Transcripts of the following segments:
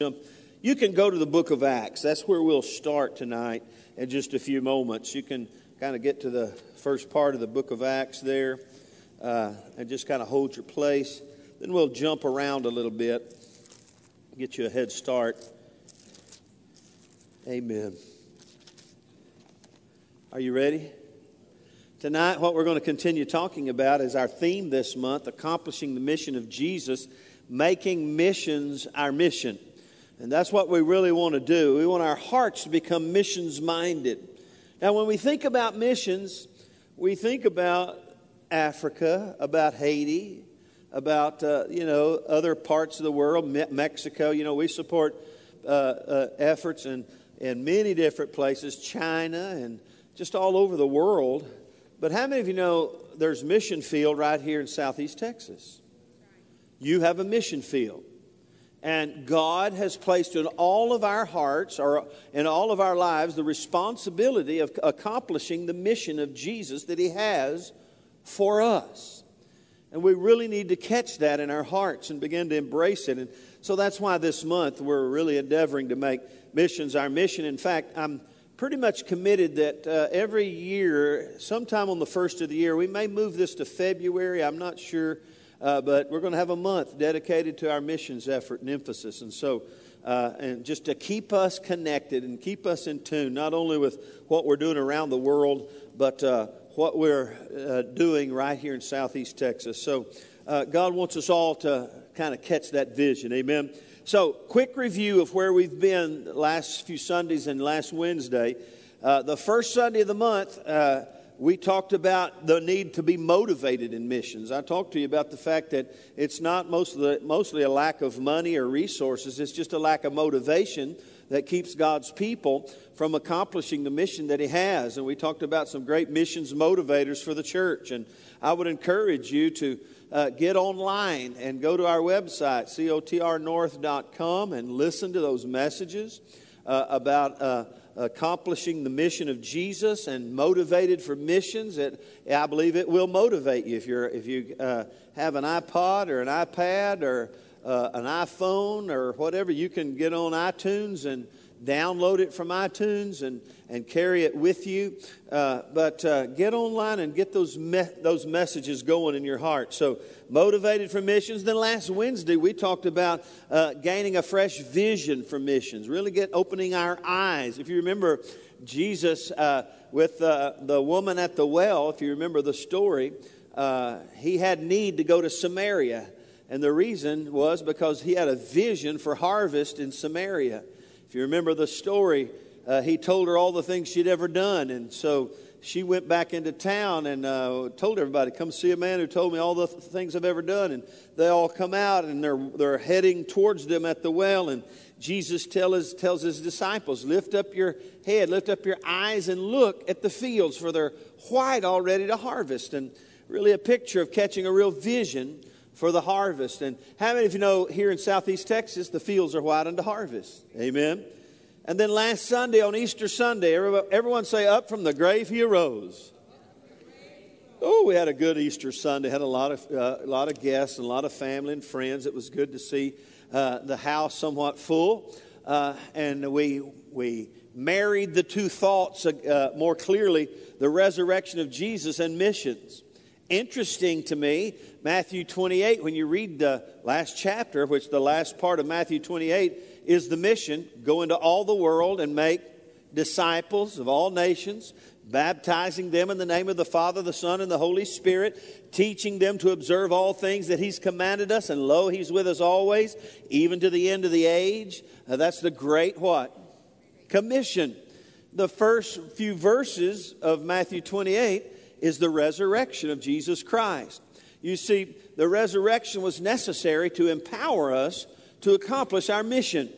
You can go to the book of Acts. That's where we'll start tonight in just a few moments. You can kind of get to the first part of the book of Acts there uh, and just kind of hold your place. Then we'll jump around a little bit, get you a head start. Amen. Are you ready? Tonight, what we're going to continue talking about is our theme this month accomplishing the mission of Jesus, making missions our mission. And that's what we really want to do. We want our hearts to become missions minded. Now, when we think about missions, we think about Africa, about Haiti, about, uh, you know, other parts of the world, Me- Mexico. You know, we support uh, uh, efforts in, in many different places, China and just all over the world. But how many of you know there's mission field right here in southeast Texas? You have a mission field. And God has placed in all of our hearts or in all of our lives the responsibility of accomplishing the mission of Jesus that He has for us. And we really need to catch that in our hearts and begin to embrace it. And so that's why this month we're really endeavoring to make missions our mission. In fact, I'm pretty much committed that uh, every year, sometime on the first of the year, we may move this to February. I'm not sure uh, but we're going to have a month dedicated to our missions effort and emphasis. And so, uh, and just to keep us connected and keep us in tune, not only with what we're doing around the world, but uh, what we're uh, doing right here in Southeast Texas. So, uh, God wants us all to kind of catch that vision. Amen. So, quick review of where we've been last few Sundays and last Wednesday. Uh, the first Sunday of the month, we talked about the need to be motivated in missions. I talked to you about the fact that it's not mostly, mostly a lack of money or resources, it's just a lack of motivation that keeps God's people from accomplishing the mission that He has. And we talked about some great missions motivators for the church. And I would encourage you to uh, get online and go to our website, cotrnorth.com, and listen to those messages uh, about. Accomplishing the mission of Jesus and motivated for missions, it, I believe it will motivate you. If, you're, if you uh, have an iPod or an iPad or uh, an iPhone or whatever, you can get on iTunes and download it from iTunes and, and carry it with you. Uh, but uh, get online and get those, me- those messages going in your heart. So, motivated for missions. Then last Wednesday, we talked about uh, gaining a fresh vision for missions, really get opening our eyes. If you remember, Jesus uh, with uh, the woman at the well, if you remember the story, uh, he had need to go to Samaria. And the reason was because he had a vision for harvest in Samaria. If you remember the story, uh, he told her all the things she'd ever done. And so she went back into town and uh, told everybody, Come see a man who told me all the th- things I've ever done. And they all come out and they're, they're heading towards them at the well. And Jesus tell his, tells his disciples, Lift up your head, lift up your eyes, and look at the fields, for they're white already to harvest. And really a picture of catching a real vision for the harvest. And how many of you know here in southeast Texas, the fields are white unto harvest? Amen. And then last Sunday, on Easter Sunday, everyone say, Up from the grave he arose. Oh, we had a good Easter Sunday. Had a lot of uh, a lot of guests and a lot of family and friends. It was good to see uh, the house somewhat full, uh, and we we married the two thoughts uh, more clearly: the resurrection of Jesus and missions. Interesting to me, Matthew 28. When you read the last chapter, which the last part of Matthew 28 is the mission go into all the world and make disciples of all nations, baptizing them in the name of the Father, the Son, and the Holy Spirit, teaching them to observe all things that He's commanded us, and lo, He's with us always, even to the end of the age. Uh, that's the great what? Commission. The first few verses of Matthew 28 is the resurrection of Jesus Christ. You see, the resurrection was necessary to empower us to accomplish our mission.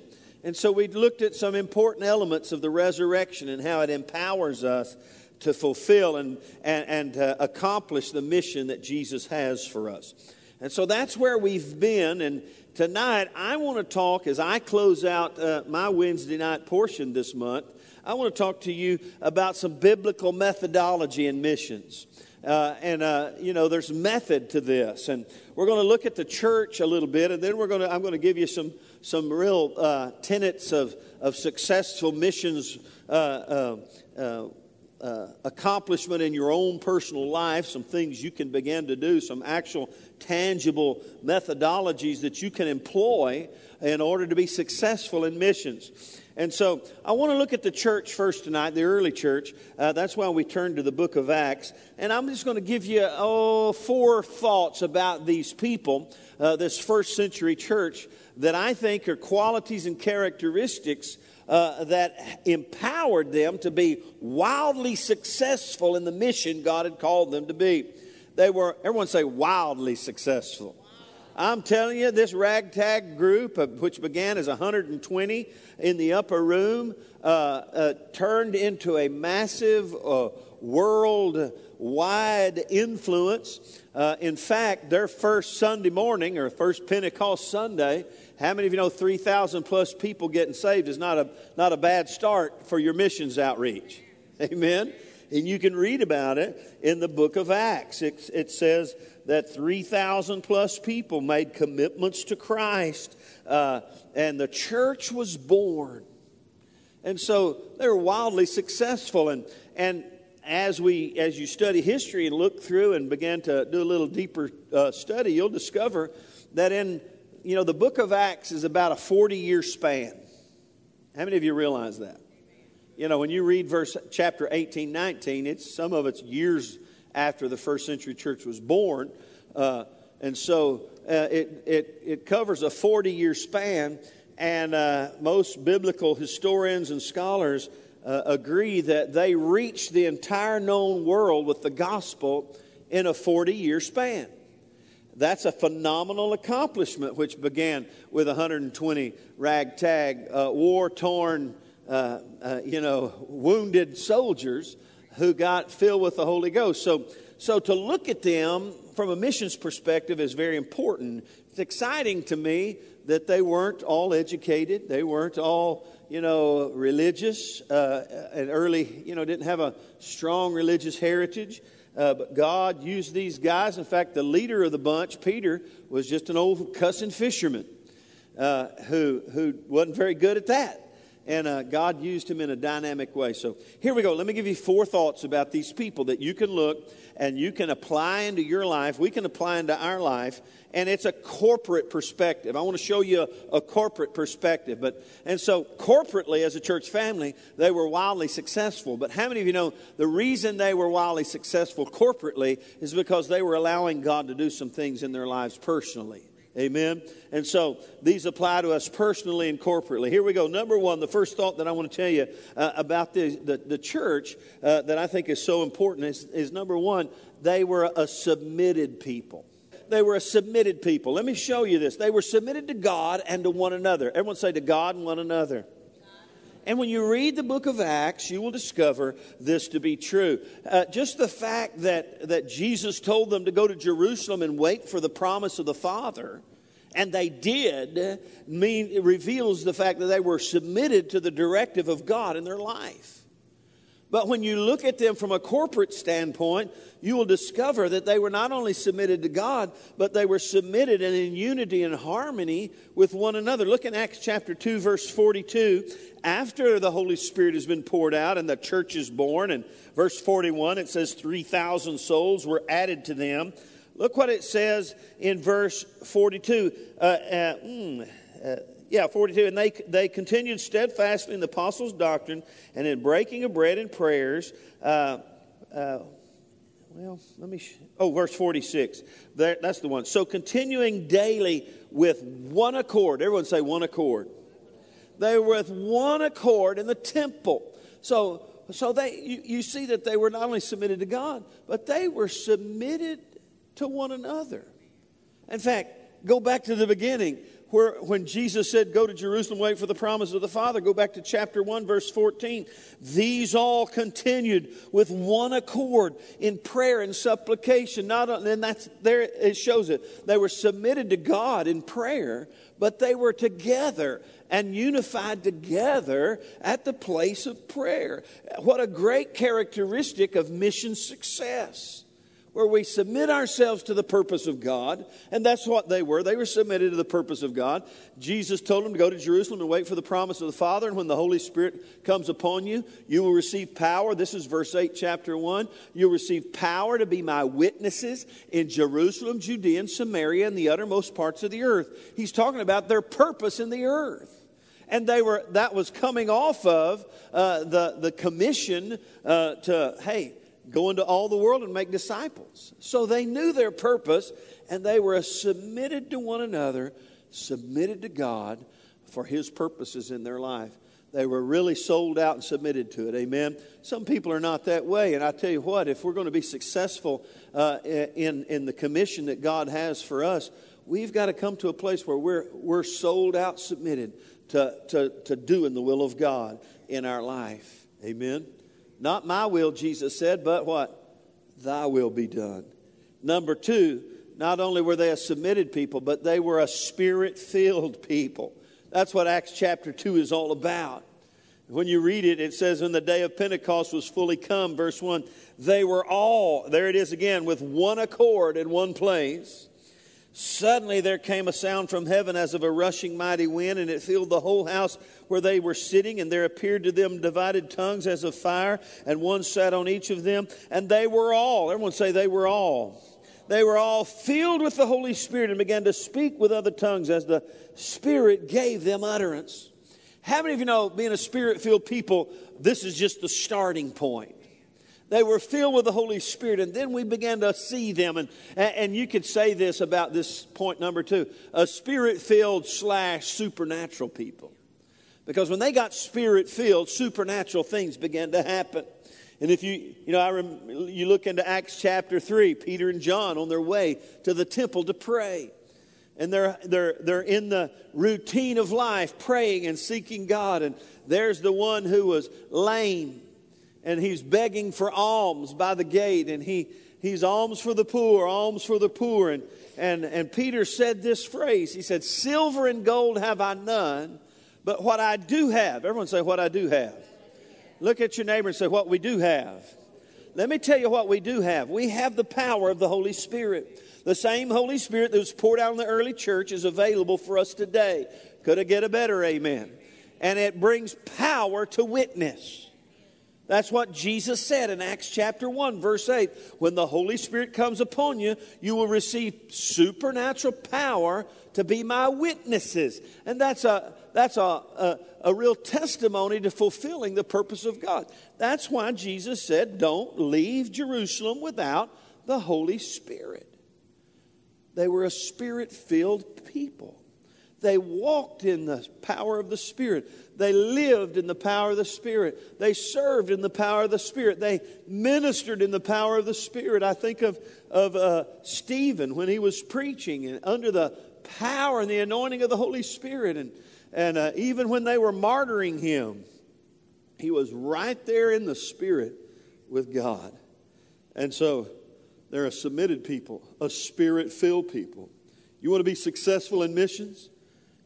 And so we looked at some important elements of the resurrection and how it empowers us to fulfill and, and, and uh, accomplish the mission that Jesus has for us. And so that's where we've been. And tonight, I want to talk as I close out uh, my Wednesday night portion this month. I want to talk to you about some biblical methodology in missions. Uh, and, uh, you know, there's method to this. And we're going to look at the church a little bit, and then we're going to, I'm going to give you some, some real uh, tenets of, of successful missions uh, uh, uh, accomplishment in your own personal life, some things you can begin to do, some actual tangible methodologies that you can employ in order to be successful in missions. And so I want to look at the church first tonight, the early church. Uh, that's why we turn to the book of Acts. And I'm just going to give you oh, four thoughts about these people, uh, this first century church, that I think are qualities and characteristics uh, that empowered them to be wildly successful in the mission God had called them to be. They were, everyone say, wildly successful. I'm telling you, this ragtag group, uh, which began as 120 in the upper room, uh, uh, turned into a massive uh, worldwide influence. Uh, in fact, their first Sunday morning, or first Pentecost Sunday, how many of you know 3,000 plus people getting saved is not a, not a bad start for your missions outreach? Amen? And you can read about it in the book of Acts. It, it says that 3,000 plus people made commitments to Christ, uh, and the church was born. And so they were wildly successful. And, and as, we, as you study history and look through and begin to do a little deeper uh, study, you'll discover that in you know, the book of Acts is about a 40 year span. How many of you realize that? You know, when you read verse chapter 18, 19, it's some of it's years after the first century church was born. Uh, and so uh, it, it, it covers a 40 year span. And uh, most biblical historians and scholars uh, agree that they reached the entire known world with the gospel in a 40 year span. That's a phenomenal accomplishment, which began with 120 ragtag, uh, war torn, uh, you know, wounded soldiers who got filled with the Holy Ghost. So, so to look at them from a missions perspective is very important. It's exciting to me that they weren't all educated, they weren't all, you know, religious, uh, and early, you know, didn't have a strong religious heritage. Uh, but God used these guys. In fact, the leader of the bunch, Peter, was just an old cussing fisherman uh, who, who wasn't very good at that. And uh, God used him in a dynamic way. So here we go. Let me give you four thoughts about these people that you can look and you can apply into your life. We can apply into our life and it's a corporate perspective. I want to show you a, a, corporate perspective. But and so corporately as a church family, they were wildly successful. But how many of you know the reason they were wildly successful corporately is because they were allowing God to do some things in their lives personally. Amen. And so these apply to us personally and corporately. Here we go. Number one, the first thought that I want to tell you uh, about the, the, the church uh, that I think is so important is, is number one, they were a submitted people they were a submitted people. Let me show you this. They were submitted to God and to one another. Everyone say to God and one another. And when you read the book of Acts, you will discover this to be true. Uh, just the fact that, that Jesus told them to go to Jerusalem and wait for the promise of the Father, and they did, mean, reveals the fact that they were submitted to the directive of God in their life. But when you look at them from a corporate standpoint, you will discover that they were not only submitted to God, but they were submitted and in unity and harmony with one another. Look in Acts chapter 2, verse 42. After the Holy Spirit has been poured out and the church is born, and verse 41, it says 3,000 souls were added to them. Look what it says in verse 42. Uh, uh, mm, uh, yeah, 42. And they, they continued steadfastly in the apostles' doctrine and in breaking of bread and prayers. Uh, uh, well, let me. Sh- oh, verse 46. That, that's the one. So continuing daily with one accord. Everyone say one accord. They were with one accord in the temple. So, so they, you, you see that they were not only submitted to God, but they were submitted to one another. In fact, go back to the beginning where when Jesus said, Go to Jerusalem, wait for the promise of the Father, go back to chapter 1, verse 14. These all continued with one accord in prayer and supplication. Not and that's there it shows it. They were submitted to God in prayer, but they were together and unified together at the place of prayer. What a great characteristic of mission success where we submit ourselves to the purpose of God. And that's what they were. They were submitted to the purpose of God. Jesus told them to go to Jerusalem and wait for the promise of the Father. And when the Holy Spirit comes upon you, you will receive power. This is verse 8, chapter 1. You'll receive power to be my witnesses in Jerusalem, Judea, and Samaria, and the uttermost parts of the earth. He's talking about their purpose in the earth and they were that was coming off of uh, the the commission uh, to hey go into all the world and make disciples. So they knew their purpose and they were submitted to one another, submitted to God for His purposes in their life. They were really sold out and submitted to it. Amen. Some people are not that way. And I tell you what, if we're going to be successful uh, in, in the commission that God has for us, we've got to come to a place where we're, we're sold out, submitted to, to, to doing the will of God in our life. Amen. Not my will, Jesus said, but what? Thy will be done. Number two, not only were they a submitted people, but they were a spirit filled people. That's what Acts chapter 2 is all about. When you read it, it says, When the day of Pentecost was fully come, verse 1, they were all, there it is again, with one accord in one place. Suddenly there came a sound from heaven as of a rushing mighty wind, and it filled the whole house where they were sitting. And there appeared to them divided tongues as of fire, and one sat on each of them. And they were all, everyone say, they were all. They were all filled with the Holy Spirit and began to speak with other tongues as the Spirit gave them utterance. How many of you know, being a spirit filled people, this is just the starting point? They were filled with the Holy Spirit, and then we began to see them. And, and you could say this about this point number two a spirit filled slash supernatural people. Because when they got spirit filled, supernatural things began to happen. And if you, you know, I rem, you look into Acts chapter 3, Peter and John on their way to the temple to pray. And they're, they're, they're in the routine of life, praying and seeking God. And there's the one who was lame and he's begging for alms by the gate and he he's alms for the poor alms for the poor. And and and peter said this phrase. He said silver and gold have i none but what i do have. Everyone say what i do have. Look at your neighbor and say what we do have. Let me tell you what we do have. We have the power of the holy spirit. The same holy spirit that was poured out in the early church is available for us today. Could I get a better amen. And it brings power to witness that's what Jesus said in Acts chapter 1, verse 8. When the Holy Spirit comes upon you, you will receive supernatural power to be my witnesses. And that's a, that's a, a, a real testimony to fulfilling the purpose of God. That's why Jesus said, Don't leave Jerusalem without the Holy Spirit. They were a spirit filled people. They walked in the power of the Spirit. They lived in the power of the Spirit. They served in the power of the Spirit. They ministered in the power of the Spirit. I think of, of uh, Stephen when he was preaching and under the power and the anointing of the Holy Spirit. And, and uh, even when they were martyring him, he was right there in the Spirit with God. And so they're a submitted people, a spirit filled people. You want to be successful in missions?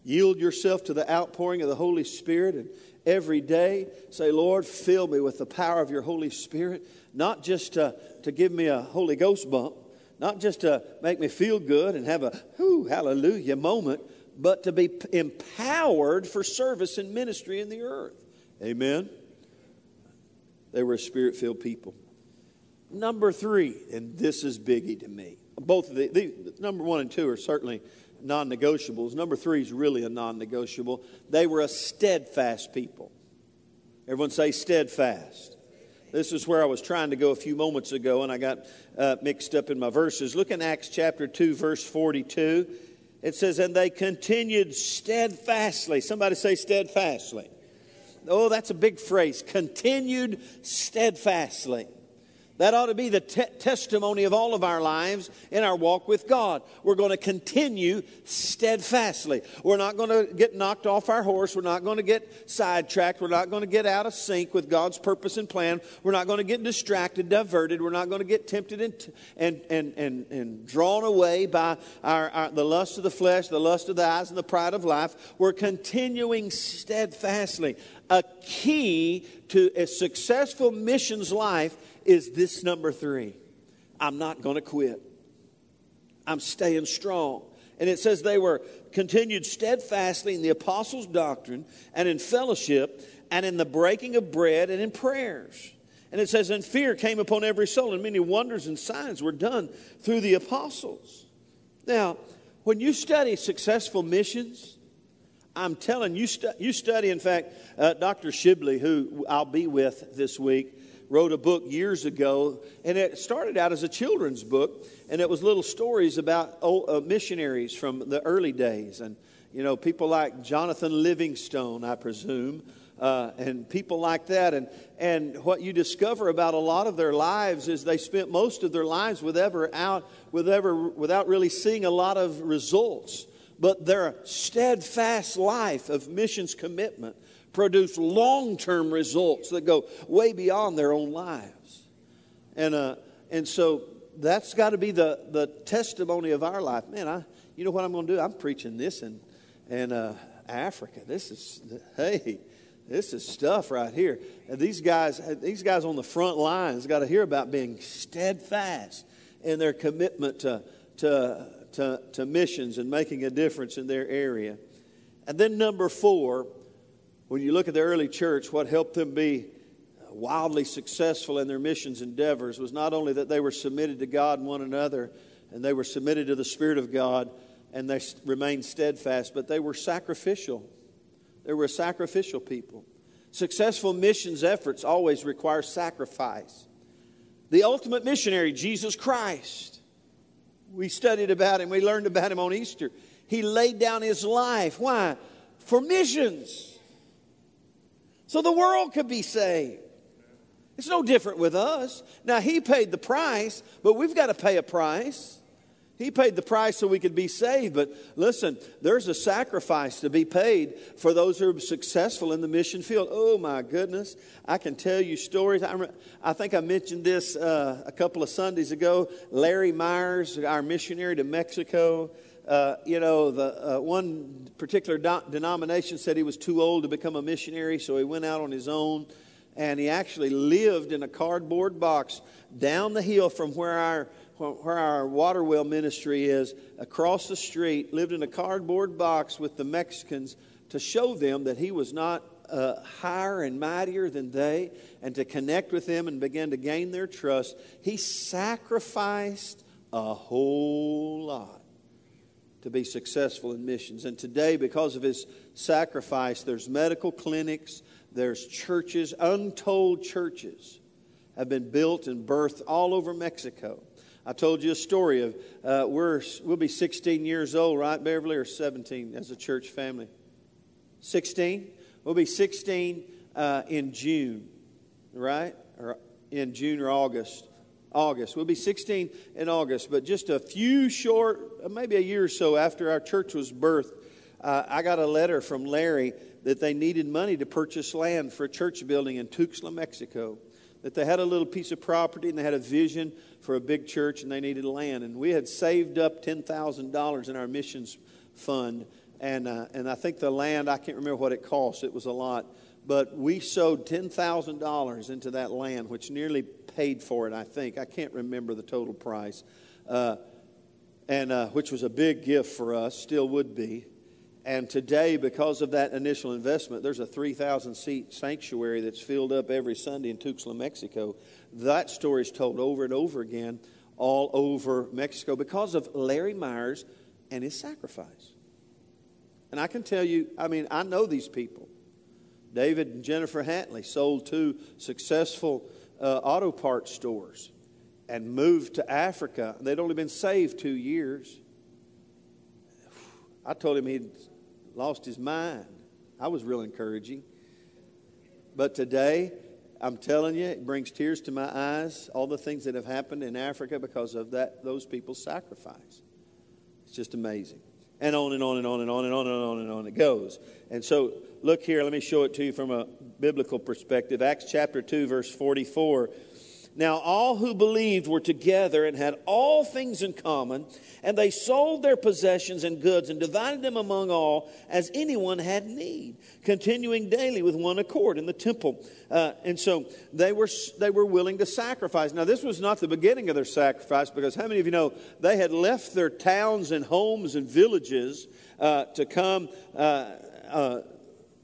Yield yourself to the outpouring of the Holy Spirit and every day say, Lord, fill me with the power of your Holy Spirit, not just to, to give me a Holy Ghost bump, not just to make me feel good and have a whoo, hallelujah moment, but to be empowered for service and ministry in the earth. Amen. They were a spirit filled people. Number three, and this is biggie to me. Both of the, the number one and two are certainly non negotiables. Number three is really a non negotiable. They were a steadfast people. Everyone say steadfast. This is where I was trying to go a few moments ago, and I got uh, mixed up in my verses. Look in Acts chapter 2, verse 42. It says, And they continued steadfastly. Somebody say steadfastly. Oh, that's a big phrase. Continued steadfastly. That ought to be the te- testimony of all of our lives in our walk with God. We're going to continue steadfastly. We're not going to get knocked off our horse. We're not going to get sidetracked. We're not going to get out of sync with God's purpose and plan. We're not going to get distracted, diverted. We're not going to get tempted and, and, and, and, and drawn away by our, our, the lust of the flesh, the lust of the eyes, and the pride of life. We're continuing steadfastly. A key to a successful missions life is this number three I'm not going to quit. I'm staying strong. And it says they were continued steadfastly in the apostles' doctrine and in fellowship and in the breaking of bread and in prayers. And it says, and fear came upon every soul, and many wonders and signs were done through the apostles. Now, when you study successful missions, I'm telling you, you study. In fact, uh, Dr. Shibley, who I'll be with this week, wrote a book years ago, and it started out as a children's book, and it was little stories about old, uh, missionaries from the early days, and you know people like Jonathan Livingstone, I presume, uh, and people like that. And, and what you discover about a lot of their lives is they spent most of their lives with ever out, with ever, without really seeing a lot of results. But their steadfast life of missions commitment produced long term results that go way beyond their own lives. And, uh, and so that's got to be the, the testimony of our life. Man, I, you know what I'm going to do? I'm preaching this in, in uh, Africa. This is, hey, this is stuff right here. And these guys, these guys on the front lines got to hear about being steadfast in their commitment to, to, to, to missions and making a difference in their area. And then, number four, when you look at the early church, what helped them be uh, wildly successful in their missions endeavors was not only that they were submitted to God and one another, and they were submitted to the Spirit of God, and they remained steadfast, but they were sacrificial. They were a sacrificial people. Successful missions efforts always require sacrifice. The ultimate missionary, Jesus Christ, we studied about him, we learned about him on Easter. He laid down his life. Why? For missions. So the world could be saved. It's no different with us. Now, he paid the price, but we've got to pay a price. He paid the price so we could be saved. But listen, there's a sacrifice to be paid for those who are successful in the mission field. Oh, my goodness. I can tell you stories. I, I think I mentioned this uh, a couple of Sundays ago. Larry Myers, our missionary to Mexico. Uh, you know, the uh, one particular do- denomination said he was too old to become a missionary, so he went out on his own. And he actually lived in a cardboard box down the hill from where our where our water well ministry is, across the street, lived in a cardboard box with the Mexicans to show them that he was not uh, higher and mightier than they, and to connect with them and begin to gain their trust. He sacrificed a whole lot to be successful in missions. And today, because of his sacrifice, there's medical clinics, there's churches, untold churches have been built and birthed all over Mexico. I told you a story of uh, we're, we'll be 16 years old, right, Beverly, or 17 as a church family? 16? We'll be 16 uh, in June, right? Or in June or August. August. We'll be 16 in August, but just a few short, maybe a year or so after our church was birthed, uh, I got a letter from Larry that they needed money to purchase land for a church building in Tuxtla, Mexico that they had a little piece of property and they had a vision for a big church and they needed land. And we had saved up $10,000 in our missions fund. And, uh, and I think the land, I can't remember what it cost, it was a lot. But we sowed $10,000 into that land, which nearly paid for it, I think. I can't remember the total price. Uh, and uh, which was a big gift for us, still would be. And today, because of that initial investment, there's a 3,000 seat sanctuary that's filled up every Sunday in Tuxtla, Mexico. That story is told over and over again all over Mexico because of Larry Myers and his sacrifice. And I can tell you, I mean, I know these people. David and Jennifer Hatley sold two successful uh, auto parts stores and moved to Africa. They'd only been saved two years. I told him he'd lost his mind. I was real encouraging. But today, I'm telling you, it brings tears to my eyes, all the things that have happened in Africa because of that those people's sacrifice. It's just amazing. And on and on and on and on and on and on and on it goes. And so look here, let me show it to you from a biblical perspective. Acts chapter 2, verse 44. Now, all who believed were together and had all things in common, and they sold their possessions and goods and divided them among all as anyone had need, continuing daily with one accord in the temple. Uh, and so they were, they were willing to sacrifice. Now, this was not the beginning of their sacrifice because how many of you know they had left their towns and homes and villages uh, to come uh, uh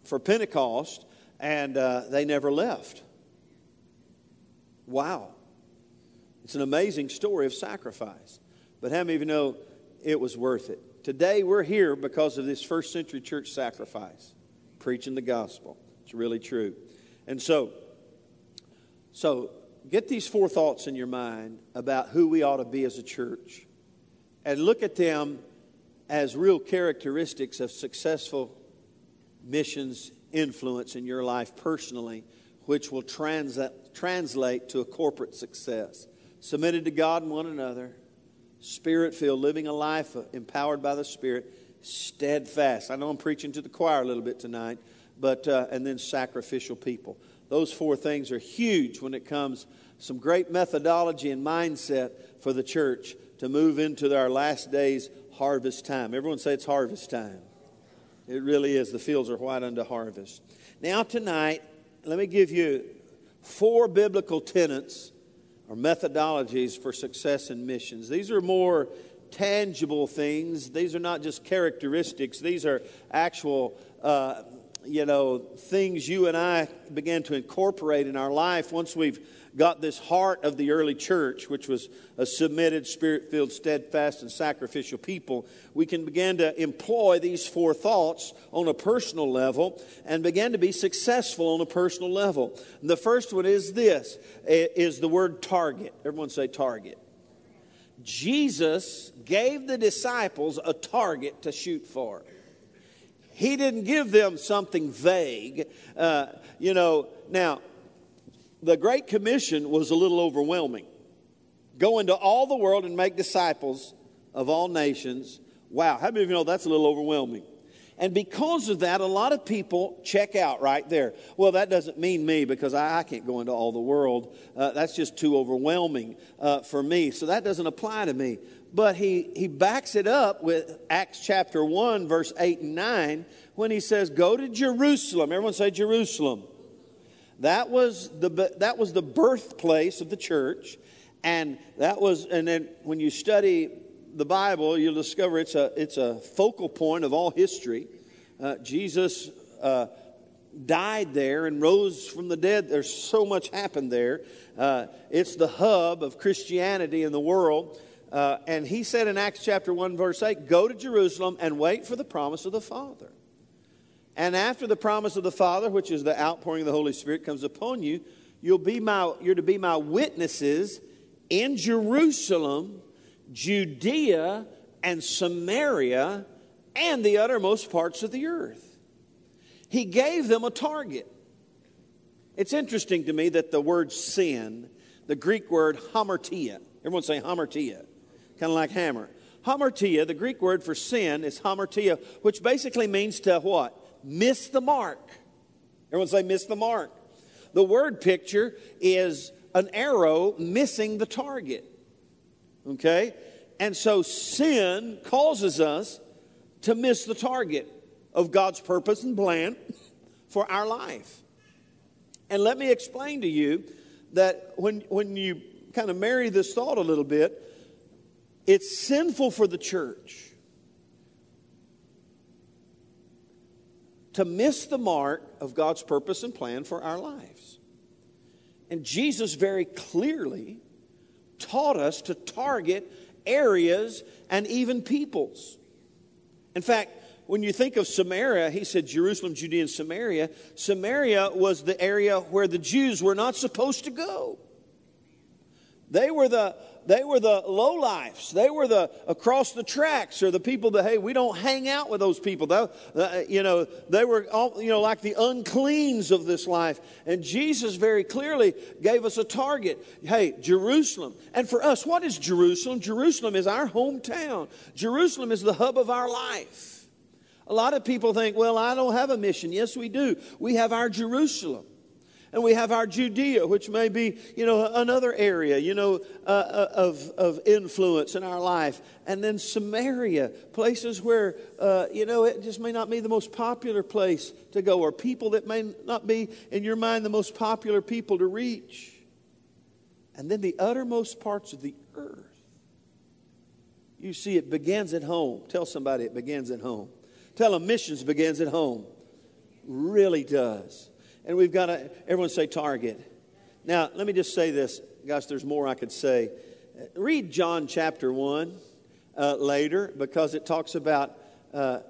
for Pentecost, and uh, they never left. Wow. It's an amazing story of sacrifice. But how many of you know it was worth it? Today we're here because of this first century church sacrifice, preaching the gospel. It's really true. And so, so get these four thoughts in your mind about who we ought to be as a church and look at them as real characteristics of successful missions influence in your life personally, which will translate translate to a corporate success. Submitted to God and one another, spirit filled, living a life empowered by the Spirit, steadfast. I know I'm preaching to the choir a little bit tonight, but uh, and then sacrificial people. Those four things are huge when it comes some great methodology and mindset for the church to move into our last days harvest time. Everyone say it's harvest time. It really is. The fields are white unto harvest. Now tonight, let me give you four biblical tenets or methodologies for success in missions. These are more tangible things. These are not just characteristics. These are actual, uh, you know, things you and I began to incorporate in our life once we've got this heart of the early church, which was a submitted, spirit filled, steadfast, and sacrificial people, we can begin to employ these four thoughts on a personal level and begin to be successful on a personal level. The first one is this is the word target. Everyone say target. Jesus gave the disciples a target to shoot for. He didn't give them something vague. Uh, you know, now, the Great Commission was a little overwhelming. Go into all the world and make disciples of all nations. Wow, how many of you know that's a little overwhelming? And because of that, a lot of people check out right there. Well, that doesn't mean me because I, I can't go into all the world. Uh, that's just too overwhelming uh, for me. So that doesn't apply to me. But he, he backs it up with Acts chapter 1, verse 8 and 9, when he says, Go to Jerusalem. Everyone say Jerusalem. That was the, that was the birthplace of the church. And that was, and then when you study the Bible, you'll discover it's a, it's a focal point of all history. Uh, Jesus uh, died there and rose from the dead. There's so much happened there. Uh, it's the hub of Christianity in the world. Uh, and he said in Acts chapter 1, verse 8, Go to Jerusalem and wait for the promise of the Father. And after the promise of the Father, which is the outpouring of the Holy Spirit, comes upon you, you'll be my, you're to be my witnesses in Jerusalem, Judea, and Samaria, and the uttermost parts of the earth. He gave them a target. It's interesting to me that the word sin, the Greek word hamartia, everyone say hamartia, kind of like hammer. Hamartia, the Greek word for sin is hamartia, which basically means to what? Miss the mark. Everyone say, miss the mark. The word picture is an arrow missing the target. Okay? And so sin causes us to miss the target of God's purpose and plan for our life. And let me explain to you that when, when you kind of marry this thought a little bit, it's sinful for the church to miss the mark of God's purpose and plan for our lives. And Jesus very clearly taught us to target areas and even peoples. In fact, when you think of Samaria, he said Jerusalem, Judea, and Samaria. Samaria was the area where the Jews were not supposed to go. They were the they were the low lifes. They were the across the tracks or the people that, hey, we don't hang out with those people. Uh, you know, they were, all, you know, like the uncleans of this life. And Jesus very clearly gave us a target. Hey, Jerusalem. And for us, what is Jerusalem? Jerusalem is our hometown. Jerusalem is the hub of our life. A lot of people think, well, I don't have a mission. Yes, we do. We have our Jerusalem. And we have our Judea, which may be, you know, another area, you know, uh, uh of, of influence in our life. And then Samaria, places where, uh, you know, it just may not be the most popular place to go, or people that may not be, in your mind, the most popular people to reach. And then the uttermost parts of the earth. You see, it begins at home. Tell somebody it begins at home. Tell them missions begins at home. Really does. And we've got to, everyone say target. Now, let me just say this. Gosh, there's more I could say. Read John chapter 1 uh, later because it talks about uh,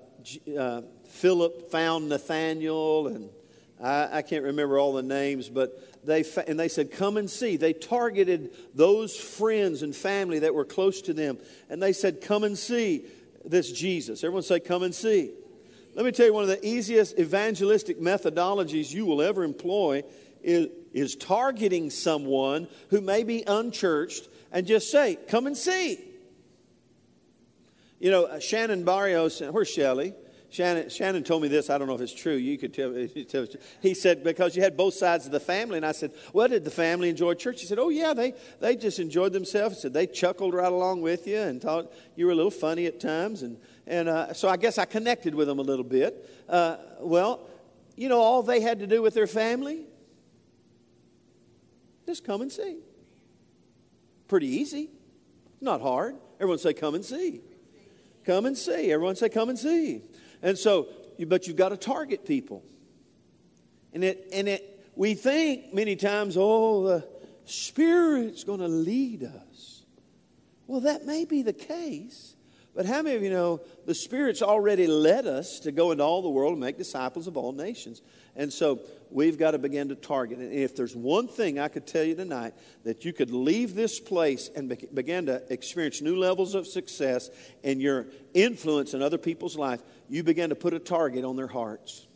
uh, Philip found Nathaniel, and I, I, can't remember all the names, but they, and they said, Come and see. They targeted those friends and family that were close to them, and they said, Come and see this Jesus. Everyone say, Come and see. Let me tell you, one of the easiest evangelistic methodologies you will ever employ is, is targeting someone who may be unchurched and just say, Come and see. You know, uh, Shannon Barrios, where's Shelly? Shannon, Shannon told me this. I don't know if it's true. You could tell, tell. He said, because you had both sides of the family. And I said, well, did the family enjoy church? He said, oh, yeah, they, they just enjoyed themselves. He said, they chuckled right along with you and thought you were a little funny at times. And, and uh, so I guess I connected with them a little bit. Uh, well, you know, all they had to do with their family, just come and see. Pretty easy. Not hard. Everyone say, come and see. Come and see. Everyone say, come and see. And so, but you've got to target people. And it, and it, we think many times, oh, the Spirit's going to lead us. Well, that may be the case. But how many of you know the Spirit's already led us to go into all the world and make disciples of all nations? And so we've got to begin to target. And if there's one thing I could tell you tonight, that you could leave this place and be- begin to experience new levels of success in your influence in other people's life, you begin to put a target on their hearts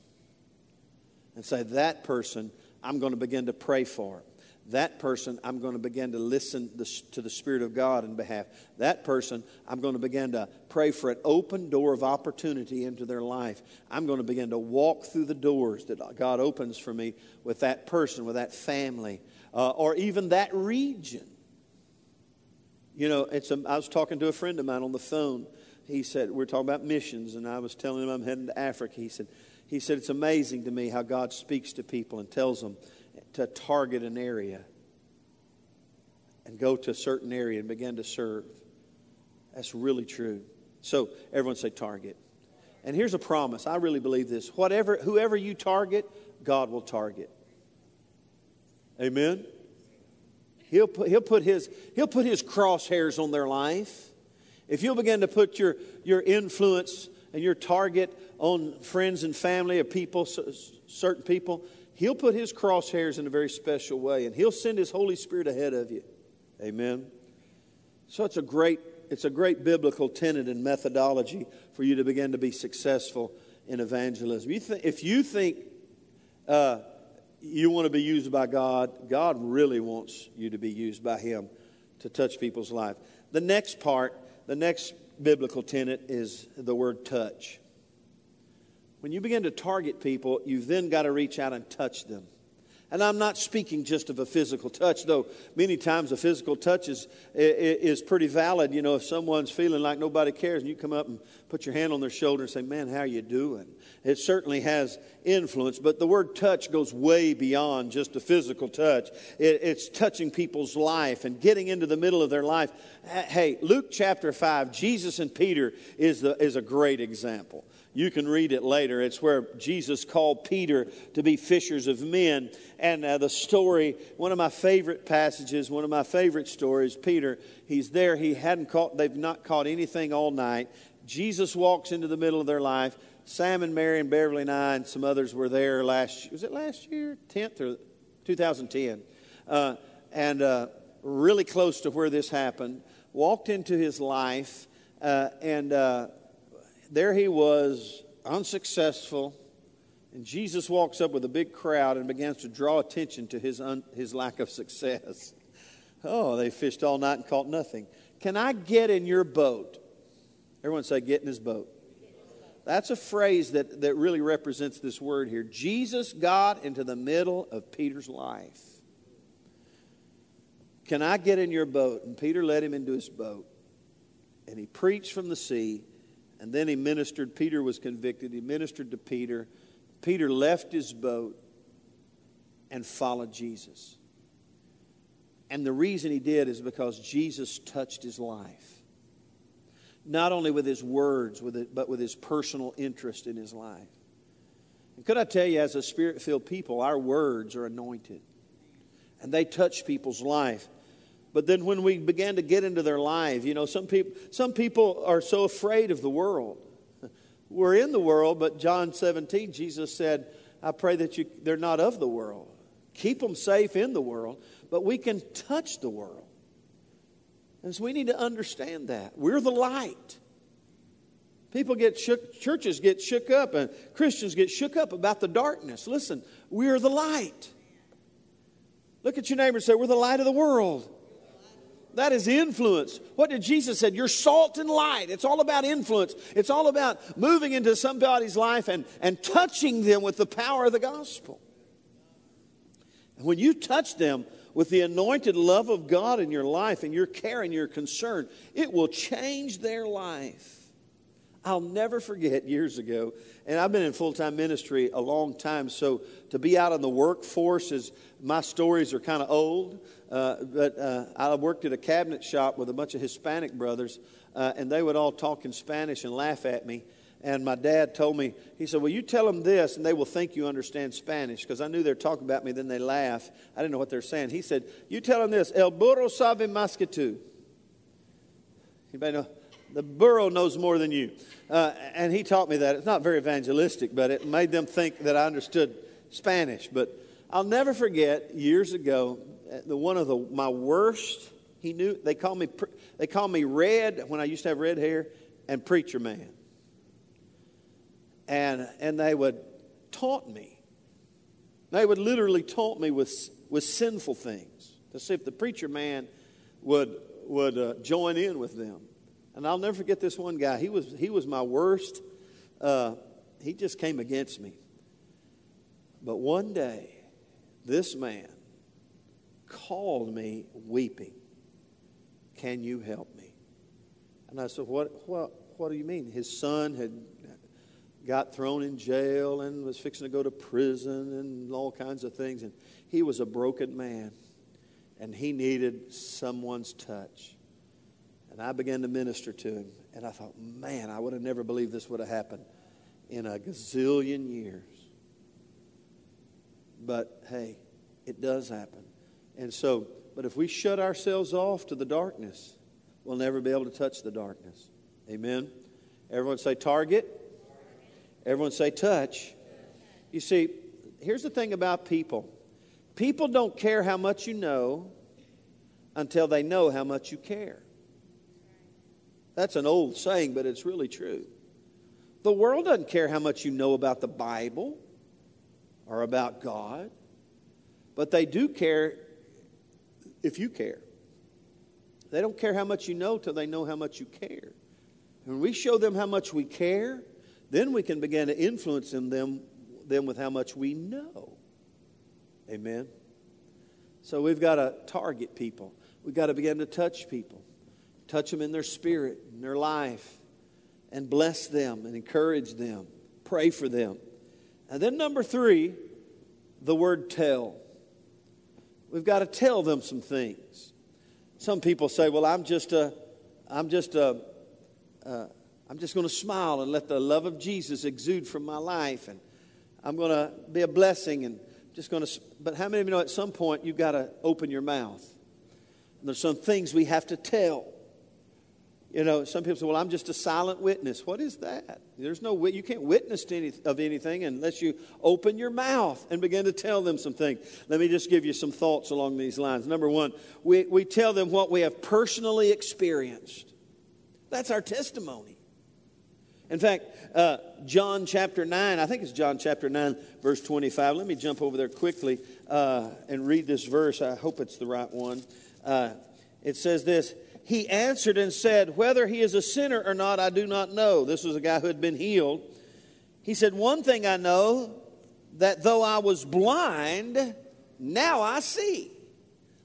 and say, That person, I'm going to begin to pray for. That person, I'm going to begin to listen to the Spirit of God in behalf. That person, I'm going to begin to pray for an open door of opportunity into their life. I'm going to begin to walk through the doors that God opens for me with that person, with that family, uh, or even that region. You know, it's a, I was talking to a friend of mine on the phone he said, we're talking about missions, and I was telling him I'm heading to Africa. He said, he said, it's amazing to me how God speaks to people and tells them to target an area and go to a certain area and begin to serve. That's really true. So everyone say target. And here's a promise. I really believe this. Whatever, whoever you target, God will target. Amen. He'll put, he'll put his he'll put his crosshairs on their life. If you'll begin to put your, your influence and your target on friends and family or people, certain people, He'll put His crosshairs in a very special way and He'll send His Holy Spirit ahead of you. Amen. So it's a great, it's a great biblical tenet and methodology for you to begin to be successful in evangelism. You th- if you think uh, you want to be used by God, God really wants you to be used by Him to touch people's life. The next part the next biblical tenet is the word touch. When you begin to target people, you've then got to reach out and touch them. And I'm not speaking just of a physical touch, though many times a physical touch is, is pretty valid. You know, if someone's feeling like nobody cares and you come up and put your hand on their shoulder and say, Man, how are you doing? It certainly has influence, but the word touch goes way beyond just a physical touch. It, it's touching people's life and getting into the middle of their life. Hey, Luke chapter 5, Jesus and Peter is, the, is a great example. You can read it later. It's where Jesus called Peter to be fishers of men. And uh, the story, one of my favorite passages, one of my favorite stories, Peter, he's there. He hadn't caught, they've not caught anything all night. Jesus walks into the middle of their life. Sam and Mary and Beverly and I and some others were there last, was it last year? 10th or 2010. Uh, and uh, really close to where this happened. Walked into his life uh, and uh, there he was, unsuccessful. And Jesus walks up with a big crowd and begins to draw attention to his, un, his lack of success. Oh, they fished all night and caught nothing. Can I get in your boat? Everyone say, get in his boat. That's a phrase that, that really represents this word here. Jesus got into the middle of Peter's life. Can I get in your boat? And Peter led him into his boat. And he preached from the sea. And then he ministered. Peter was convicted. He ministered to Peter. Peter left his boat and followed Jesus. And the reason he did is because Jesus touched his life not only with his words, with it, but with his personal interest in his life. And could I tell you, as a spirit filled people, our words are anointed and they touch people's life. But then when we began to get into their life, you know, some people, some people are so afraid of the world. We're in the world, but John 17, Jesus said, I pray that you, they're not of the world. Keep them safe in the world, but we can touch the world. And so we need to understand that. We're the light. People get shook, churches get shook up, and Christians get shook up about the darkness. Listen, we're the light. Look at your neighbor and say, We're the light of the world. That is influence. What did Jesus said? You're salt and light. It's all about influence. It's all about moving into somebody's life and, and touching them with the power of the gospel. And when you touch them, with the anointed love of God in your life and your care and your concern, it will change their life. I'll never forget years ago, and I've been in full time ministry a long time, so to be out in the workforce is my stories are kind of old. Uh, but uh, I worked at a cabinet shop with a bunch of Hispanic brothers, uh, and they would all talk in Spanish and laugh at me. And my dad told me, he said, Well, you tell them this, and they will think you understand Spanish. Because I knew they're talking about me, then they laugh. I didn't know what they're saying. He said, You tell them this, El burro sabe más que tú. Anybody know? The burro knows more than you. Uh, and he taught me that. It's not very evangelistic, but it made them think that I understood Spanish. But I'll never forget years ago, the one of the, my worst, he knew, they called me, they called me red when I used to have red hair and preacher man and, and they would taunt me. They would literally taunt me with, with sinful things to see if the preacher man would, would uh, join in with them. And I'll never forget this one guy. He was, he was my worst. Uh, he just came against me. But one day, this man called me weeping. Can you help me? And I said, What, what, what do you mean? His son had got thrown in jail and was fixing to go to prison and all kinds of things. And he was a broken man and he needed someone's touch. And I began to minister to him. And I thought, man, I would have never believed this would have happened in a gazillion years. But hey, it does happen. And so, but if we shut ourselves off to the darkness, we'll never be able to touch the darkness. Amen. Everyone say target. Everyone say touch. You see, here's the thing about people people don't care how much you know until they know how much you care. That's an old saying, but it's really true. The world doesn't care how much you know about the Bible or about God, but they do care if you care. They don't care how much you know till they know how much you care. When we show them how much we care, then we can begin to influence them, them, them with how much we know. Amen. So we've got to target people. We've got to begin to touch people, touch them in their spirit, in their life, and bless them and encourage them, pray for them. And then, number three, the word tell. We've got to tell them some things. Some people say, well, I'm just a, I'm just a, a I'm just going to smile and let the love of Jesus exude from my life, and I'm going to be a blessing and just going to. But how many of you know at some point you've got to open your mouth? And there's some things we have to tell. You know, some people say, "Well, I'm just a silent witness." What is that? There's no way you can't witness to any, of anything unless you open your mouth and begin to tell them some things. Let me just give you some thoughts along these lines. Number one, we, we tell them what we have personally experienced. That's our testimony. In fact, uh, John chapter 9, I think it's John chapter 9, verse 25. Let me jump over there quickly uh, and read this verse. I hope it's the right one. Uh, it says this He answered and said, Whether he is a sinner or not, I do not know. This was a guy who had been healed. He said, One thing I know that though I was blind, now I see.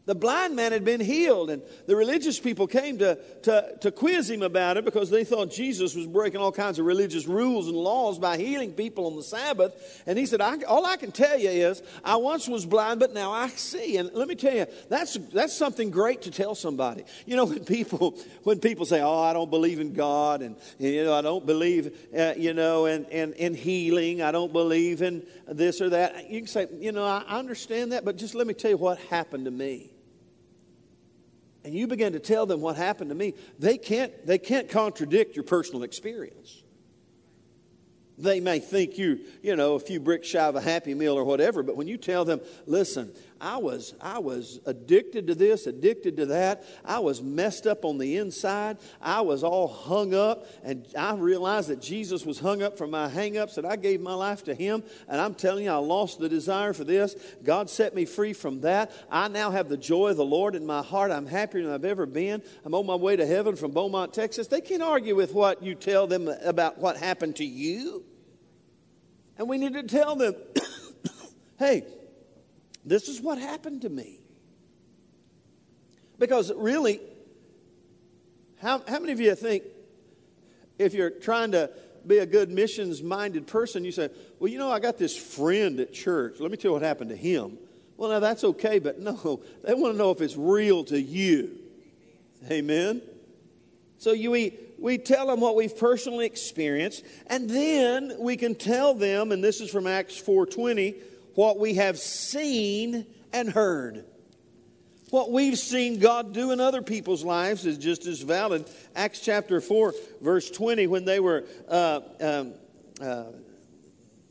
The blind man had been healed, and the religious people came to, to, to quiz him about it because they thought Jesus was breaking all kinds of religious rules and laws by healing people on the Sabbath. And he said, I, All I can tell you is, I once was blind, but now I see. And let me tell you, that's, that's something great to tell somebody. You know, when people, when people say, Oh, I don't believe in God, and, you know, I don't believe, uh, you know, in, in, in healing, I don't believe in this or that, you can say, You know, I understand that, but just let me tell you what happened to me and you begin to tell them what happened to me, they can't, they can't contradict your personal experience. They may think you, you know, a few bricks shy of a happy meal or whatever, but when you tell them, listen, I was, I was addicted to this, addicted to that. I was messed up on the inside. I was all hung up, and I realized that Jesus was hung up from my hang ups, and I gave my life to Him. And I'm telling you, I lost the desire for this. God set me free from that. I now have the joy of the Lord in my heart. I'm happier than I've ever been. I'm on my way to heaven from Beaumont, Texas. They can't argue with what you tell them about what happened to you. And we need to tell them, hey, this is what happened to me. Because really, how, how many of you think if you're trying to be a good missions minded person, you say, Well, you know, I got this friend at church. Let me tell you what happened to him. Well, now that's okay, but no, they want to know if it's real to you. Amen? So you, we, we tell them what we've personally experienced, and then we can tell them, and this is from Acts 4.20, what we have seen and heard. What we've seen God do in other people's lives is just as valid. Acts chapter 4, verse 20, when they were uh, um, uh,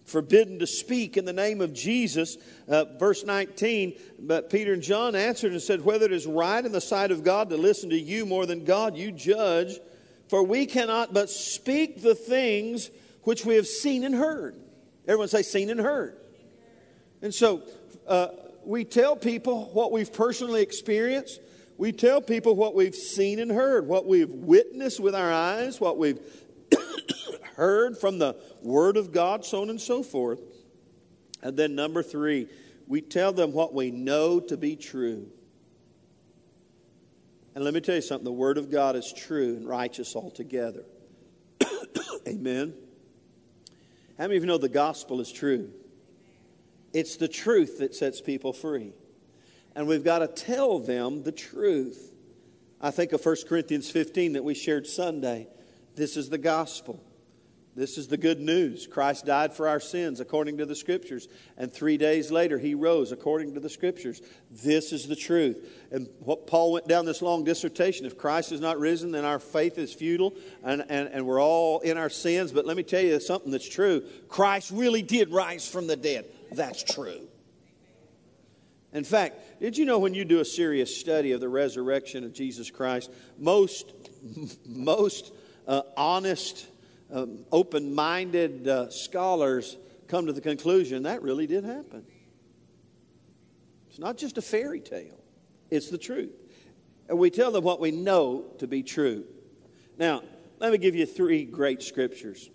forbidden to speak in the name of Jesus. Uh, verse 19, but Peter and John answered and said, Whether it is right in the sight of God to listen to you more than God, you judge. For we cannot but speak the things which we have seen and heard. Everyone say, seen and heard. And so uh, we tell people what we've personally experienced. We tell people what we've seen and heard, what we've witnessed with our eyes, what we've heard from the Word of God, so on and so forth. And then, number three, we tell them what we know to be true. And let me tell you something the Word of God is true and righteous altogether. Amen. How many of you know the gospel is true? It's the truth that sets people free. And we've got to tell them the truth. I think of 1 Corinthians 15 that we shared Sunday. This is the gospel. This is the good news. Christ died for our sins according to the Scriptures, and three days later he rose according to the Scriptures. This is the truth. And what Paul went down this long dissertation if Christ is not risen, then our faith is futile, and, and, and we're all in our sins. But let me tell you something that's true Christ really did rise from the dead. That's true. In fact, did you know when you do a serious study of the resurrection of Jesus Christ, most, most uh, honest, um, open minded uh, scholars come to the conclusion that really did happen? It's not just a fairy tale, it's the truth. And we tell them what we know to be true. Now, let me give you three great scriptures.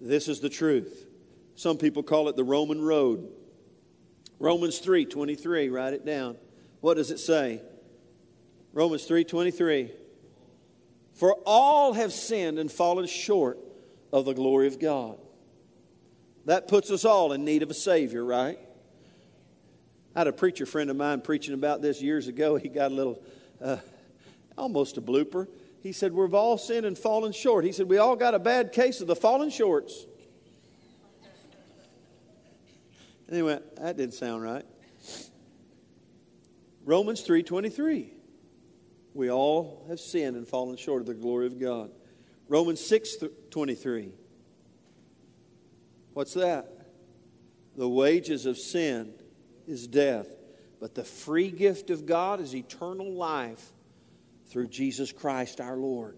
This is the truth. Some people call it the Roman road. Romans 3:23, write it down. What does it say? Romans 3:23. For all have sinned and fallen short of the glory of God. That puts us all in need of a Savior, right? I had a preacher friend of mine preaching about this years ago. He got a little, uh, almost a blooper. He said, We've all sinned and fallen short. He said, We all got a bad case of the fallen shorts. Anyway, that didn't sound right. Romans 3:23. We all have sinned and fallen short of the glory of God. Romans 6:23. What's that? The wages of sin is death, but the free gift of God is eternal life through Jesus Christ our Lord.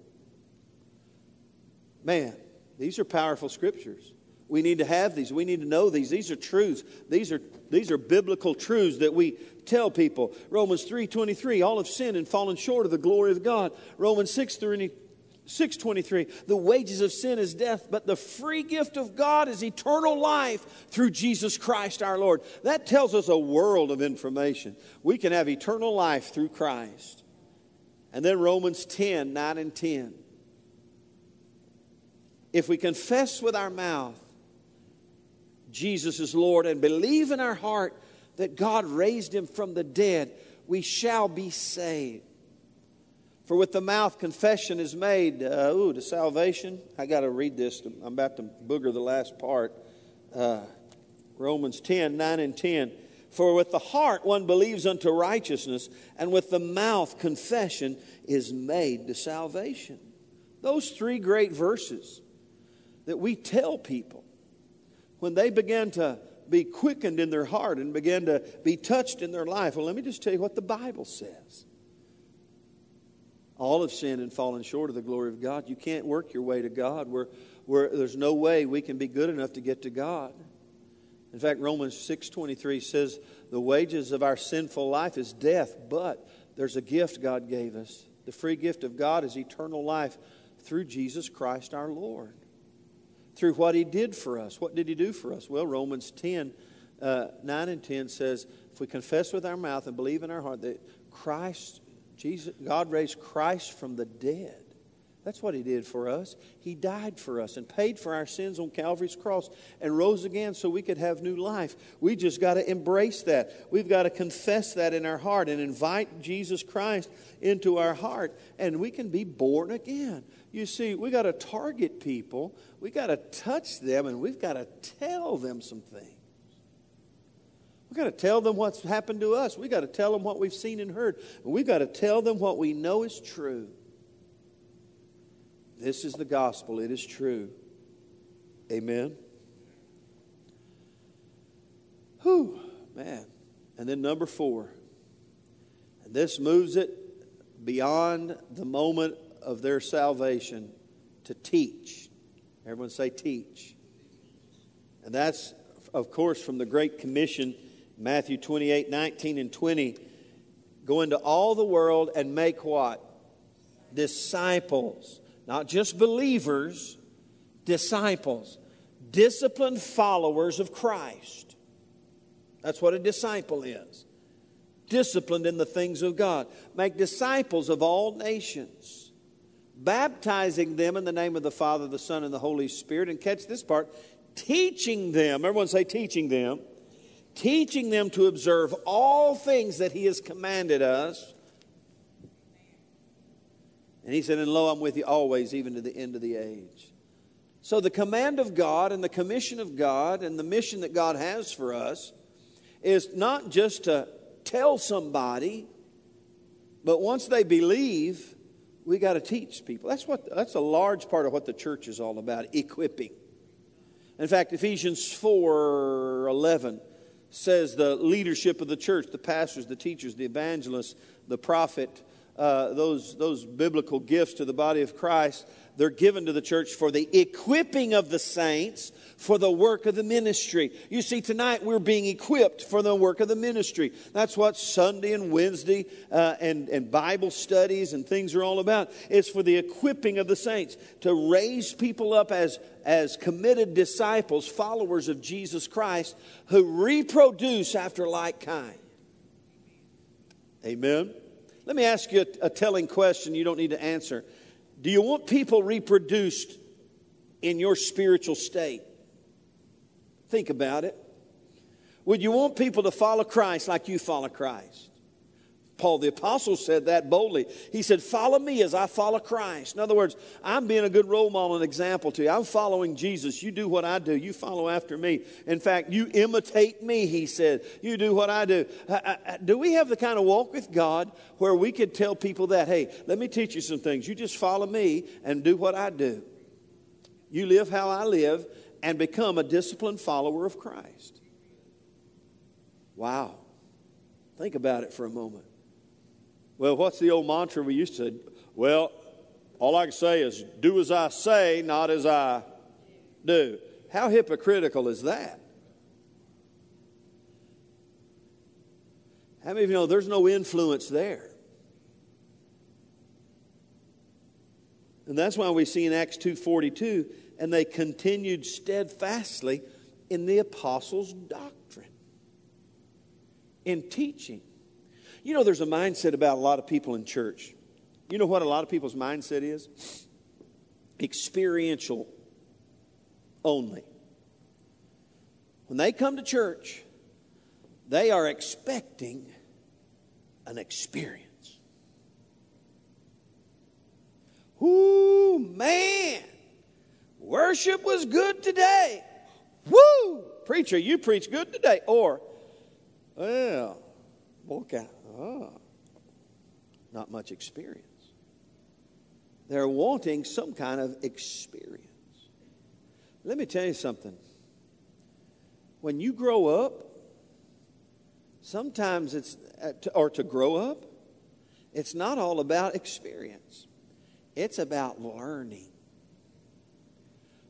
Man, these are powerful scriptures. We need to have these. We need to know these. These are truths. These are, these are biblical truths that we tell people. Romans 3.23, all have sinned and fallen short of the glory of God. Romans 6, 623 the wages of sin is death but the free gift of god is eternal life through jesus christ our lord that tells us a world of information we can have eternal life through christ and then romans 10 9 and 10 if we confess with our mouth jesus is lord and believe in our heart that god raised him from the dead we shall be saved for with the mouth confession is made, uh, ooh, to salvation. I got to read this. I'm about to booger the last part. Uh, Romans 10, 9 and 10. For with the heart one believes unto righteousness, and with the mouth confession is made to salvation. Those three great verses that we tell people when they began to be quickened in their heart and began to be touched in their life. Well, let me just tell you what the Bible says. All have sinned and fallen short of the glory of God. You can't work your way to God where, where there's no way we can be good enough to get to God. In fact, Romans 6.23 says, the wages of our sinful life is death, but there's a gift God gave us. The free gift of God is eternal life through Jesus Christ our Lord. Through what He did for us. What did He do for us? Well, Romans 10, uh, 9 and 10 says, if we confess with our mouth and believe in our heart that Christ Jesus, God raised Christ from the dead. That's what He did for us. He died for us and paid for our sins on Calvary's cross and rose again so we could have new life. We just got to embrace that. We've got to confess that in our heart and invite Jesus Christ into our heart, and we can be born again. You see, we got to target people, we got to touch them, and we've got to tell them some things. We've got to tell them what's happened to us. We've got to tell them what we've seen and heard. We've got to tell them what we know is true. This is the gospel. It is true. Amen. Whew, man. And then number four. And this moves it beyond the moment of their salvation to teach. Everyone say teach. And that's, of course, from the Great Commission Matthew 28 19 and 20. Go into all the world and make what? Disciples. Not just believers, disciples. Disciplined followers of Christ. That's what a disciple is. Disciplined in the things of God. Make disciples of all nations, baptizing them in the name of the Father, the Son, and the Holy Spirit. And catch this part teaching them. Everyone say, teaching them teaching them to observe all things that he has commanded us. And he said, And lo, I'm with you always, even to the end of the age. So, the command of God and the commission of God and the mission that God has for us is not just to tell somebody, but once they believe, we got to teach people. That's, what, that's a large part of what the church is all about equipping. In fact, Ephesians 4 11 says the leadership of the church, the pastors, the teachers, the evangelists, the prophet, uh, those, those biblical gifts to the body of Christ, they're given to the church for the equipping of the saints for the work of the ministry. You see, tonight we're being equipped for the work of the ministry. That's what Sunday and Wednesday uh, and, and Bible studies and things are all about. It's for the equipping of the saints to raise people up as, as committed disciples, followers of Jesus Christ, who reproduce after like kind. Amen. Let me ask you a, a telling question you don't need to answer. Do you want people reproduced in your spiritual state? Think about it. Would you want people to follow Christ like you follow Christ? Paul the Apostle said that boldly. He said, Follow me as I follow Christ. In other words, I'm being a good role model and example to you. I'm following Jesus. You do what I do, you follow after me. In fact, you imitate me, he said. You do what I do. Uh, uh, uh, do we have the kind of walk with God where we could tell people that, hey, let me teach you some things. You just follow me and do what I do? You live how I live, and become a disciplined follower of Christ. Wow. Think about it for a moment. Well, what's the old mantra we used to? Well, all I can say is do as I say, not as I do. How hypocritical is that? How many of you know there's no influence there? And that's why we see in Acts 2:42, and they continued steadfastly in the apostles' doctrine, in teaching. You know, there's a mindset about a lot of people in church. You know what a lot of people's mindset is? Experiential only. When they come to church, they are expecting an experience. Whoo, man, worship was good today. Woo, preacher, you preach good today. Or, well, walk out. Oh, not much experience. They're wanting some kind of experience. Let me tell you something. When you grow up, sometimes it's, uh, or to grow up, it's not all about experience. It's about learning,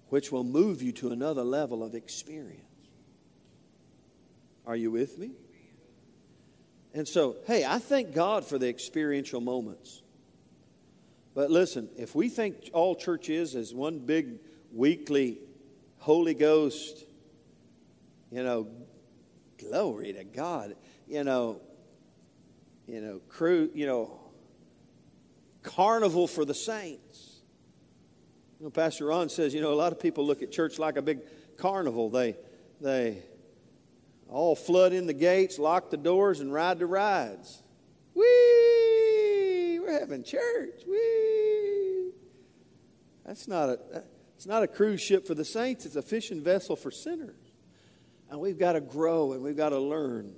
which will move you to another level of experience. Are you with me? And so, hey, I thank God for the experiential moments. But listen, if we think all church is is one big weekly Holy Ghost, you know, glory to God, you know, you know, crew, you know, carnival for the saints. You know, Pastor Ron says, you know, a lot of people look at church like a big carnival. They, they, all flood in the gates, lock the doors, and ride the rides. Whee! We're having church. Whee! That's not a it's not a cruise ship for the saints, it's a fishing vessel for sinners. And we've got to grow and we've got to learn.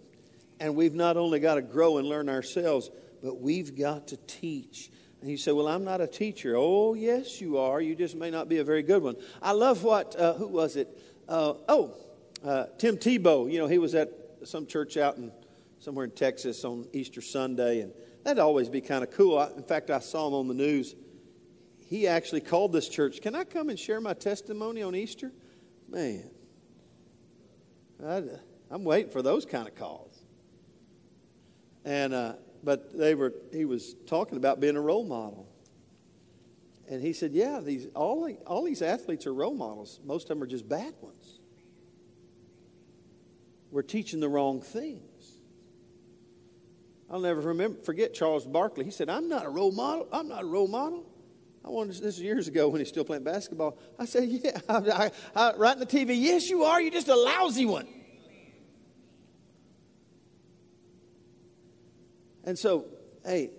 And we've not only got to grow and learn ourselves, but we've got to teach. And you say, Well, I'm not a teacher. Oh, yes, you are. You just may not be a very good one. I love what, uh, who was it? Uh, oh, uh, Tim Tebow, you know, he was at some church out in somewhere in Texas on Easter Sunday, and that'd always be kind of cool. I, in fact, I saw him on the news. He actually called this church. Can I come and share my testimony on Easter? Man, i am waiting for those kind of calls. And uh, but they were. He was talking about being a role model. And he said, "Yeah, these all all these athletes are role models. Most of them are just bad ones." We're teaching the wrong things. I'll never remember, forget Charles Barkley. He said, I'm not a role model. I'm not a role model. I wanted this is years ago when he's still playing basketball. I said, Yeah, I, I, I, right in the TV, yes, you are. You're just a lousy one. And so, hey,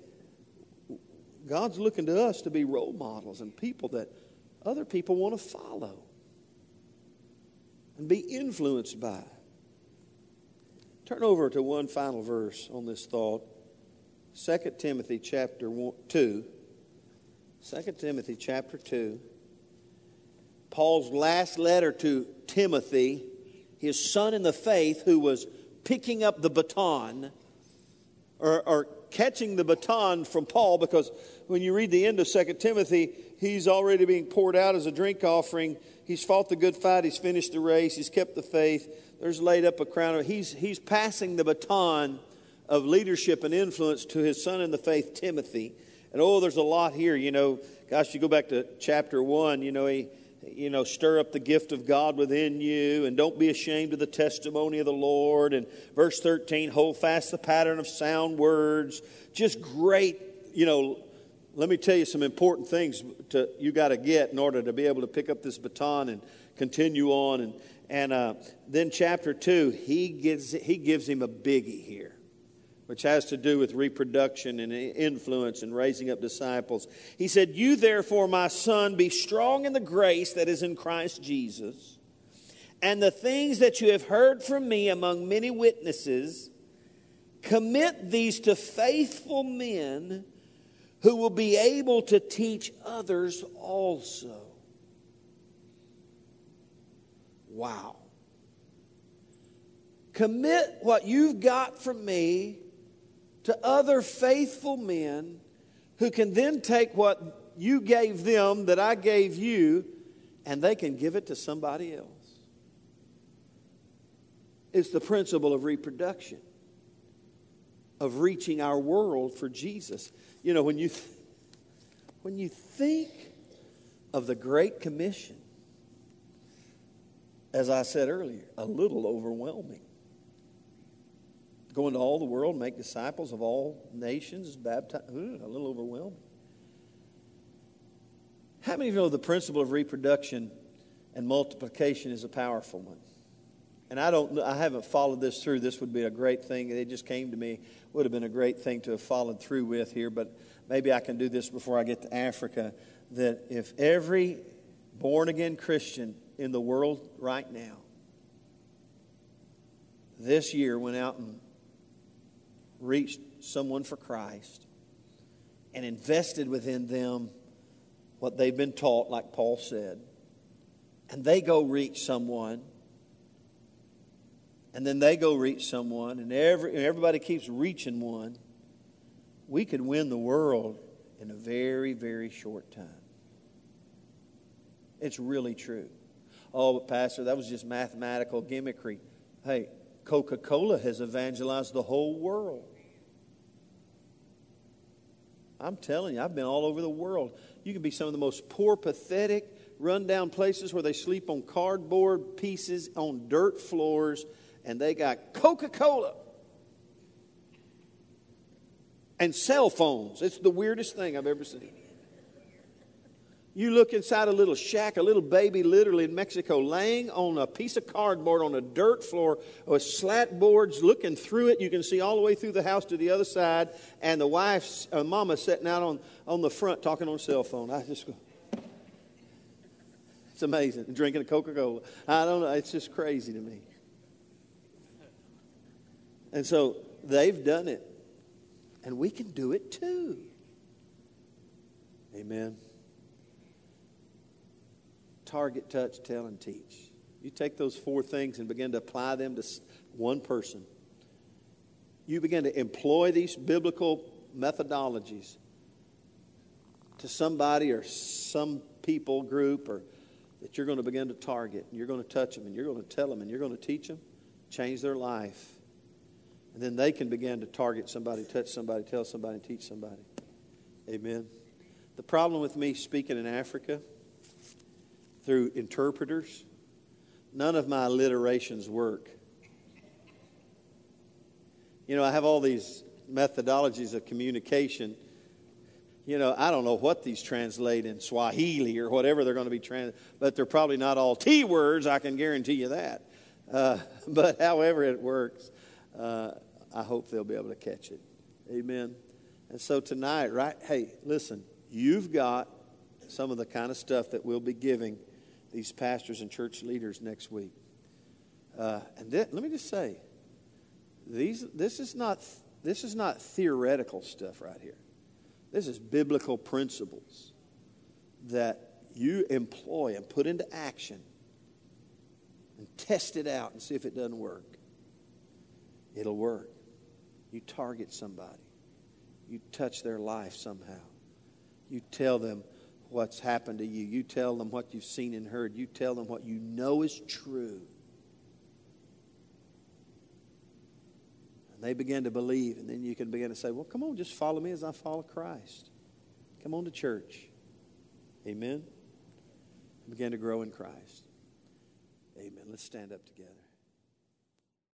God's looking to us to be role models and people that other people want to follow and be influenced by. Turn over to one final verse on this thought. 2 Timothy chapter 2. 2 Timothy chapter 2. Paul's last letter to Timothy, his son in the faith, who was picking up the baton or, or catching the baton from Paul, because when you read the end of 2 Timothy, he's already being poured out as a drink offering. He's fought the good fight, he's finished the race, he's kept the faith there's laid up a crown of, he's, he's passing the baton of leadership and influence to his son in the faith, Timothy. And oh, there's a lot here, you know. Gosh, you go back to chapter one, you know, he, you know, stir up the gift of God within you and don't be ashamed of the testimony of the Lord. And verse 13, hold fast the pattern of sound words. Just great, you know. Let me tell you some important things to, you got to get in order to be able to pick up this baton and continue on. And, and uh, then chapter 2, he gives, he gives him a biggie here, which has to do with reproduction and influence and raising up disciples. He said, You therefore, my son, be strong in the grace that is in Christ Jesus. And the things that you have heard from me among many witnesses, commit these to faithful men who will be able to teach others also. Wow. Commit what you've got from me to other faithful men who can then take what you gave them that I gave you and they can give it to somebody else. It's the principle of reproduction, of reaching our world for Jesus. You know, when you, th- when you think of the Great Commission, as I said earlier, a little overwhelming. Go into all the world, make disciples of all nations, baptize, hmm, a little overwhelming. How many of you know the principle of reproduction and multiplication is a powerful one? And I don't, I haven't followed this through. This would be a great thing. It just came to me. Would have been a great thing to have followed through with here. But maybe I can do this before I get to Africa. That if every born again Christian in the world right now, this year went out and reached someone for Christ and invested within them what they've been taught, like Paul said, and they go reach someone. And then they go reach someone, and every, everybody keeps reaching one, we could win the world in a very, very short time. It's really true. Oh, but Pastor, that was just mathematical gimmickry. Hey, Coca Cola has evangelized the whole world. I'm telling you, I've been all over the world. You can be some of the most poor, pathetic, rundown places where they sleep on cardboard pieces on dirt floors and they got Coca Cola and cell phones. It's the weirdest thing I've ever seen. You look inside a little shack, a little baby literally in Mexico, laying on a piece of cardboard on a dirt floor with slat boards, looking through it. You can see all the way through the house to the other side, and the wife's, uh, mama sitting out on, on the front talking on a cell phone. I just go, it's amazing. Drinking a Coca Cola. I don't know. It's just crazy to me. And so they've done it. And we can do it too. Amen. Target, touch, tell, and teach. You take those four things and begin to apply them to one person. You begin to employ these biblical methodologies to somebody or some people group or that you're going to begin to target and you're going to touch them and you're going to tell them and you're going to teach them change their life and then they can begin to target somebody, touch somebody, tell somebody, teach somebody. Amen. The problem with me speaking in Africa through interpreters, none of my alliterations work. You know, I have all these methodologies of communication. You know, I don't know what these translate in Swahili or whatever they're going to be trans, but they're probably not all T words. I can guarantee you that. Uh, but however it works, uh, I hope they'll be able to catch it. Amen. And so tonight, right? Hey, listen, you've got some of the kind of stuff that we'll be giving these pastors and church leaders next week. Uh, and th- let me just say, these this is not this is not theoretical stuff right here. This is biblical principles that you employ and put into action and test it out and see if it doesn't work. It'll work. You target somebody, you touch their life somehow. You tell them what's happened to you, you tell them what you've seen and heard, you tell them what you know is true. And they begin to believe, and then you can begin to say, Well, come on, just follow me as I follow Christ. Come on to church. Amen. Begin to grow in Christ. Amen. Let's stand up together.